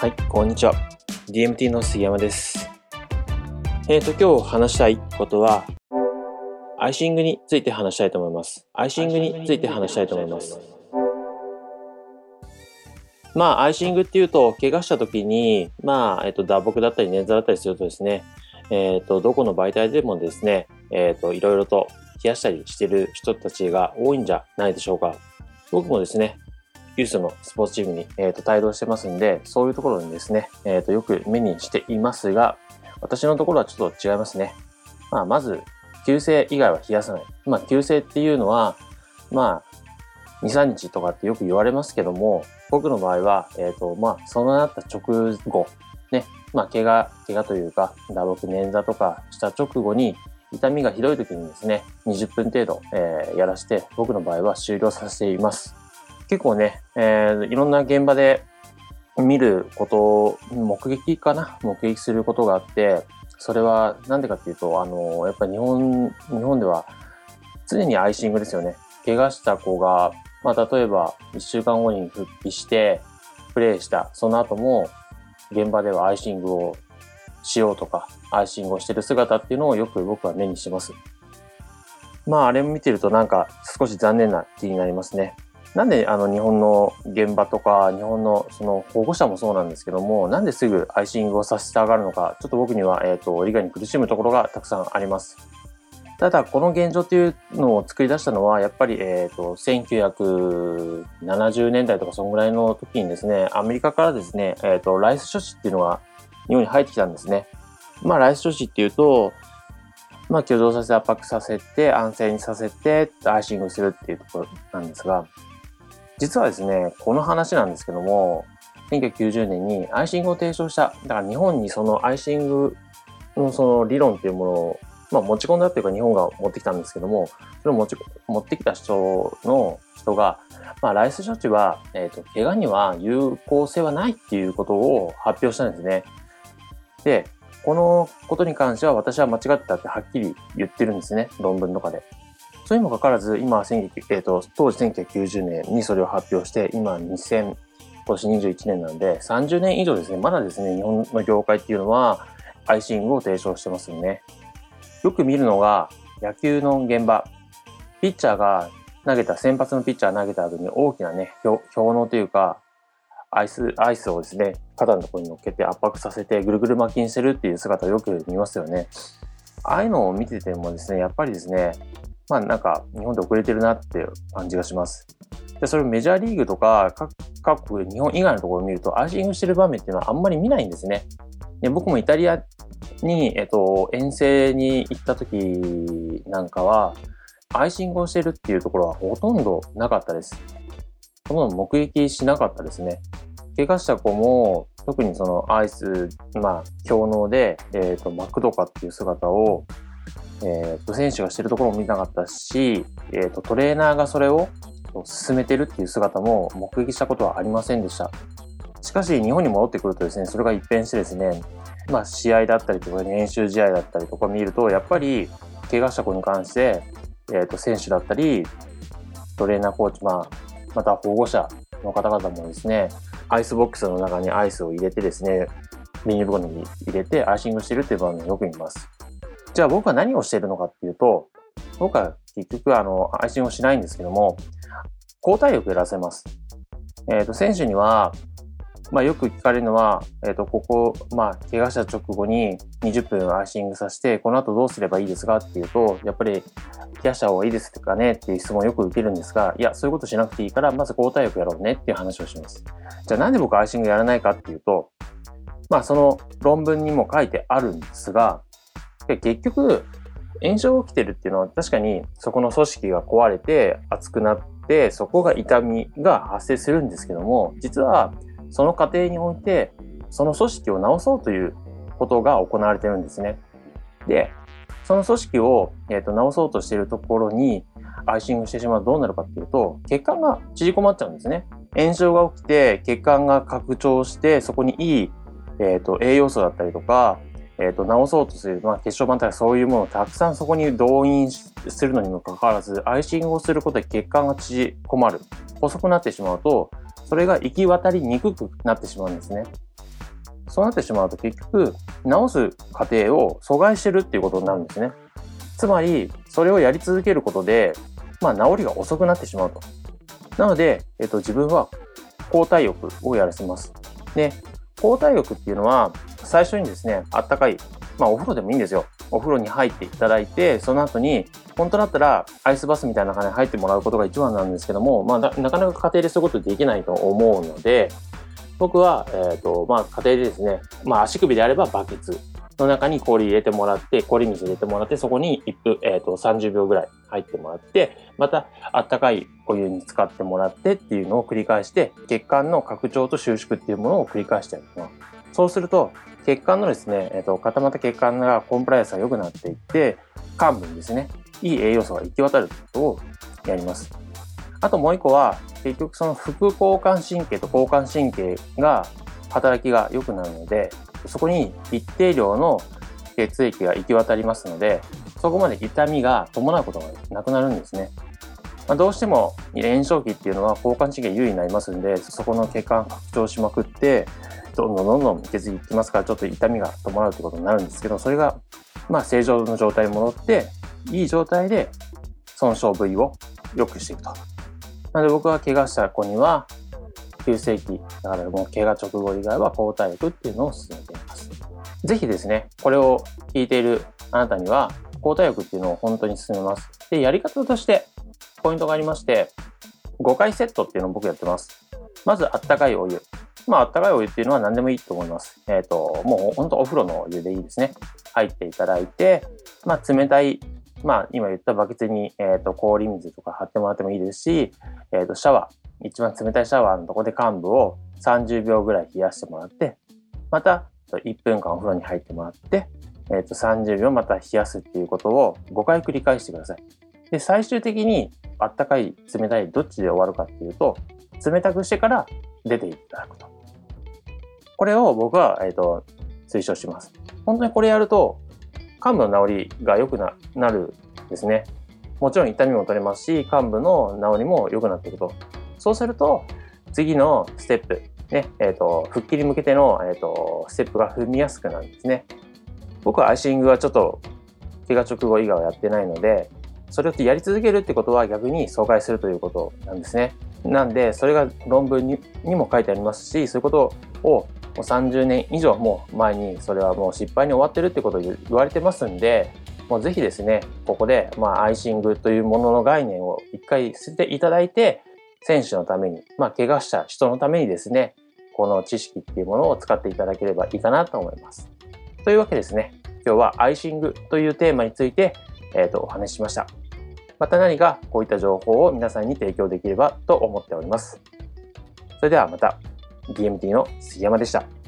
はい、こんにちは。DMT の杉山です。えっ、と、今日話したいことは、アイシングについて話したいと思います。アイシングについて話したいと思います。まあ、アイシングっていうと、怪我した時に、まあ、えっ、と、打撲だったり捻挫だったりするとですね、えっ、と、どこの媒体でもですね、えっ、と、いろいろと冷やしたりしてる人たちが多いんじゃないでしょうか。僕もですね、ユースのスポーツチームに、えー、と帯同してますんで、そういうところにですね、えー、とよく目にしていますが、私のところはちょっと違いますね。まあ、まず、急性以外は冷やさない。まあ、急性っていうのは、まあ、2、3日とかってよく言われますけども、僕の場合は、えっ、と、まあ、そのなった直後、ね、まあ、怪我、怪我というか、打撲、捻挫とかした直後に、痛みがひどい時にですね、20分程度、えーやらして、僕の場合は終了させています。結構ね、えーいろんな現場で見ることを、目撃かな？目撃することがあって、それはなんでかっていうと、あの、やっぱり日本、日本では常にアイシングですよね。怪我した子が、まあ例えば1週間後に復帰して、プレイした、その後も現場ではアイシングをしようとか、アイシングをしてる姿っていうのをよく僕は目にします。まああれを見てるとなんか少し残念な気になりますね。なんであの日本の現場とか日本のその保護者もそうなんですけども、なんですぐアイシングをさせたがるのか、ちょっと僕には、えっ、と、理解に苦しむところがたくさんあります。ただ、この現状っていうのを作り出したのは、やっぱり、えっ、と、1970年代とかそのぐらいの時にですね、アメリカからですね、えっ、と、ライス処置っていうのが日本に入ってきたんですね。まあ、ライス処置っていうと、まあ、挙動させて圧迫させて、安静にさせて、アイシングするっていうところなんですが、実はですね、この話なんですけども、1990年にアイシングを提唱した、だから日本にそのアイシングのその理論っていうものを、まあ持ち込んだっていうか日本が持ってきたんですけども、それを持ち持ってきた人の人が、まあライス処置は、えっ、と、怪我には有効性はないっていうことを発表したんですね。で、このことに関しては私は間違ってたってはっきり言ってるんですね、論文とかで。それにもかかわらず、今は1900、えー、と当時1990年にそれを発表して、今2000、今年21年なんで、30年以上ですね、まだですね、日本の業界っていうのは、アイシングを提唱してますよね。よく見るのが、野球の現場。ピッチャーが投げた、先発のピッチャー投げた後に大きなね、氷氷のというか、アイス、アイスをですね、肩のところに乗っけて圧迫させてぐるぐる巻きにしてるっていう姿をよく見ますよね。ああいうのを見ててもですね、やっぱりですね、まあなんか日本で遅れてるなって感じがします。で、それメジャーリーグとか各各国、日本以外のところを見ると、アイシングしてる場面っていうのはあんまり見ないんですね。で僕もイタリアに、えっと、遠征に行った時なんかは、アイシングをしてるっていうところはほとんどなかったです。ほとんど目撃しなかったですね。怪我した子も、特にそのアイス、まあ、氷ので、えっ、と、巻くとかっていう姿を、えっ、と、選手がしてるところも見なかったし、えっ、と、トレーナーがそれを進めてるっていう姿も目撃したことはありませんでした。しかし、日本に戻ってくるとですね、それが一変してですね、まあ、試合だったりとか、練習試合だったりとか見ると、やっぱり、怪我した子に関して、えっ、と、選手だったり、トレーナーコーチ、まあ、また保護者の方々もですね、アイスボックスの中にアイスを入れてですね、ビニール袋に入れてアイシングしてるっていう場面をよく見ます。じゃあ僕は何をしているのかっていうと、僕は結局あの、アイシングをしないんですけども、交代浴をやらせます。えっ、と、選手には、まあよく聞かれるのは、えっ、と、ここ、まあ、怪我した直後に20分アイシングさせて、この後どうすればいいですかっていうと、やっぱり、冷やした方がいいですかねっていう質問をよく受けるんですが、いや、そういうことしなくていいから、まず交代力やろうねっていう話をします。じゃあなんで僕アイシングやらないかっていうと、まあその論文にも書いてあるんですが、結局、炎症が起きてるっていうのは確かにそこの組織が壊れて熱くなって、そこが痛みが発生するんですけども、実はその過程において、その組織を治そうということが行われてるんですね。で、その組織を、えー、と治そうとしているところにアイシングしてしまうとどうなるかっていうと、血管が縮こまっちゃうんですね。炎症が起きて、血管が拡張して、そこにいい、えー、と栄養素だったりとか、えー、と治そうとする、まあ、血小板とかそういうものをたくさんそこに動員するのにもかかわらず、アイシングをすることで血管が縮こまる。細くなってしまうと、それが行き渡りにくくなってしまうんですね。そうなってしまうと結局、治す過程を阻害してるっていうことになるんですね。つまり、それをやり続けることで、まあ、治りが遅くなってしまうと。なので、えっと、自分は抗体浴をやらせます。で、抗体浴っていうのは、最初にですね、あったかい、まあ、お風呂でもいいんですよ。お風呂に入っていただいて、その後に、本当だったらアイスバスみたいな感じに入ってもらうことが一番なんですけども、まあ、なかなか家庭でそういうことできないと思うので、僕は、えっ、ー、と、まあ、家庭でですね、まあ、足首であればバケツの中に氷入れてもらって、氷水入れてもらって、そこに1分、えっ、ー、と、30秒ぐらい入ってもらって、また、あったかいお湯に使ってもらってっていうのを繰り返して、血管の拡張と収縮っていうものを繰り返してやるの。そうすると、血管のですね、えっ、ー、と、固まった血管がコンプライアンスが良くなっていって、幹部にですね、いい栄養素が行き渡るってことをやります。あともう一個は、結局その副交感神経と交感神経が働きが良くなるので、そこに一定量の血液が行き渡りますので、そこまで痛みが伴うことがなくなるんですね。まあ、どうしても炎症期っていうのは交感神経優位になりますんで、そこの血管拡張しまくって、どんどんどんどん血液いきますから、ちょっと痛みが伴うということになるんですけど、それが、まあ、正常の状態に戻って、いい状態で損傷部位を良くしていくと。なので僕は怪我した子には、急性期、だからもう怪我直後以外は抗体力っていうのを進め。ぜひですね、これを聞いているあなたには、抗体力っていうのを本当に進めます。で、やり方としてポイントがありまして、5回セットっていうのを僕やってます。まず、あったかいお湯。まあ、あったかいお湯っていうのは何でもいいと思います。えっ、ー、と、もう本当お風呂のお湯でいいですね。入っていただいて、まあ、冷たいまあ、今言ったバケツに、えっ、ー、と、氷水とか貼ってもらってもいいですし、えっ、ー、と、シャワー、一番冷たいシャワーのとこで幹部を30秒ぐらい冷やしてもらって、また、1分間お風呂に入ってもらって、え、ー、と、30秒また冷やすっていうことを5回繰り返してください。で、最終的に、あったかい、冷たい、どっちで終わるかっていうと、冷たくしてから出ていただくと。これを僕は、えっ、と、推奨します。本当にこれやると、幹部の治りが良くなるですね。もちろん痛みも取れますし、幹部の治りも良くなっていくと。そうすると、次のステップ、ね、えっ、ー、と、復帰に向けての、えっ、ー、と、ステップが踏みやすくなるんですね。僕はアイシングはちょっと、怪我直後以外はやってないので、それをやり続けるってことは逆に阻害するということなんですね。なんで、それが論文にも書いてありますし、そういうことをもう30年以上もう前にそれはもう失敗に終わってるってことを言われてますんで、もうぜひですね、ここで、まあ、アイシングというものの概念を一回捨てていただいて、選手のために、まあ、怪我した人のためにですね、この知識っていうものを使っていただければいいかなと思います。というわけですね、今日はアイシングというテーマについて、え、ー、と、お話ししました。また何かこういった情報を皆さんに提供できればと思っております。それではまた。DMT の杉山でした。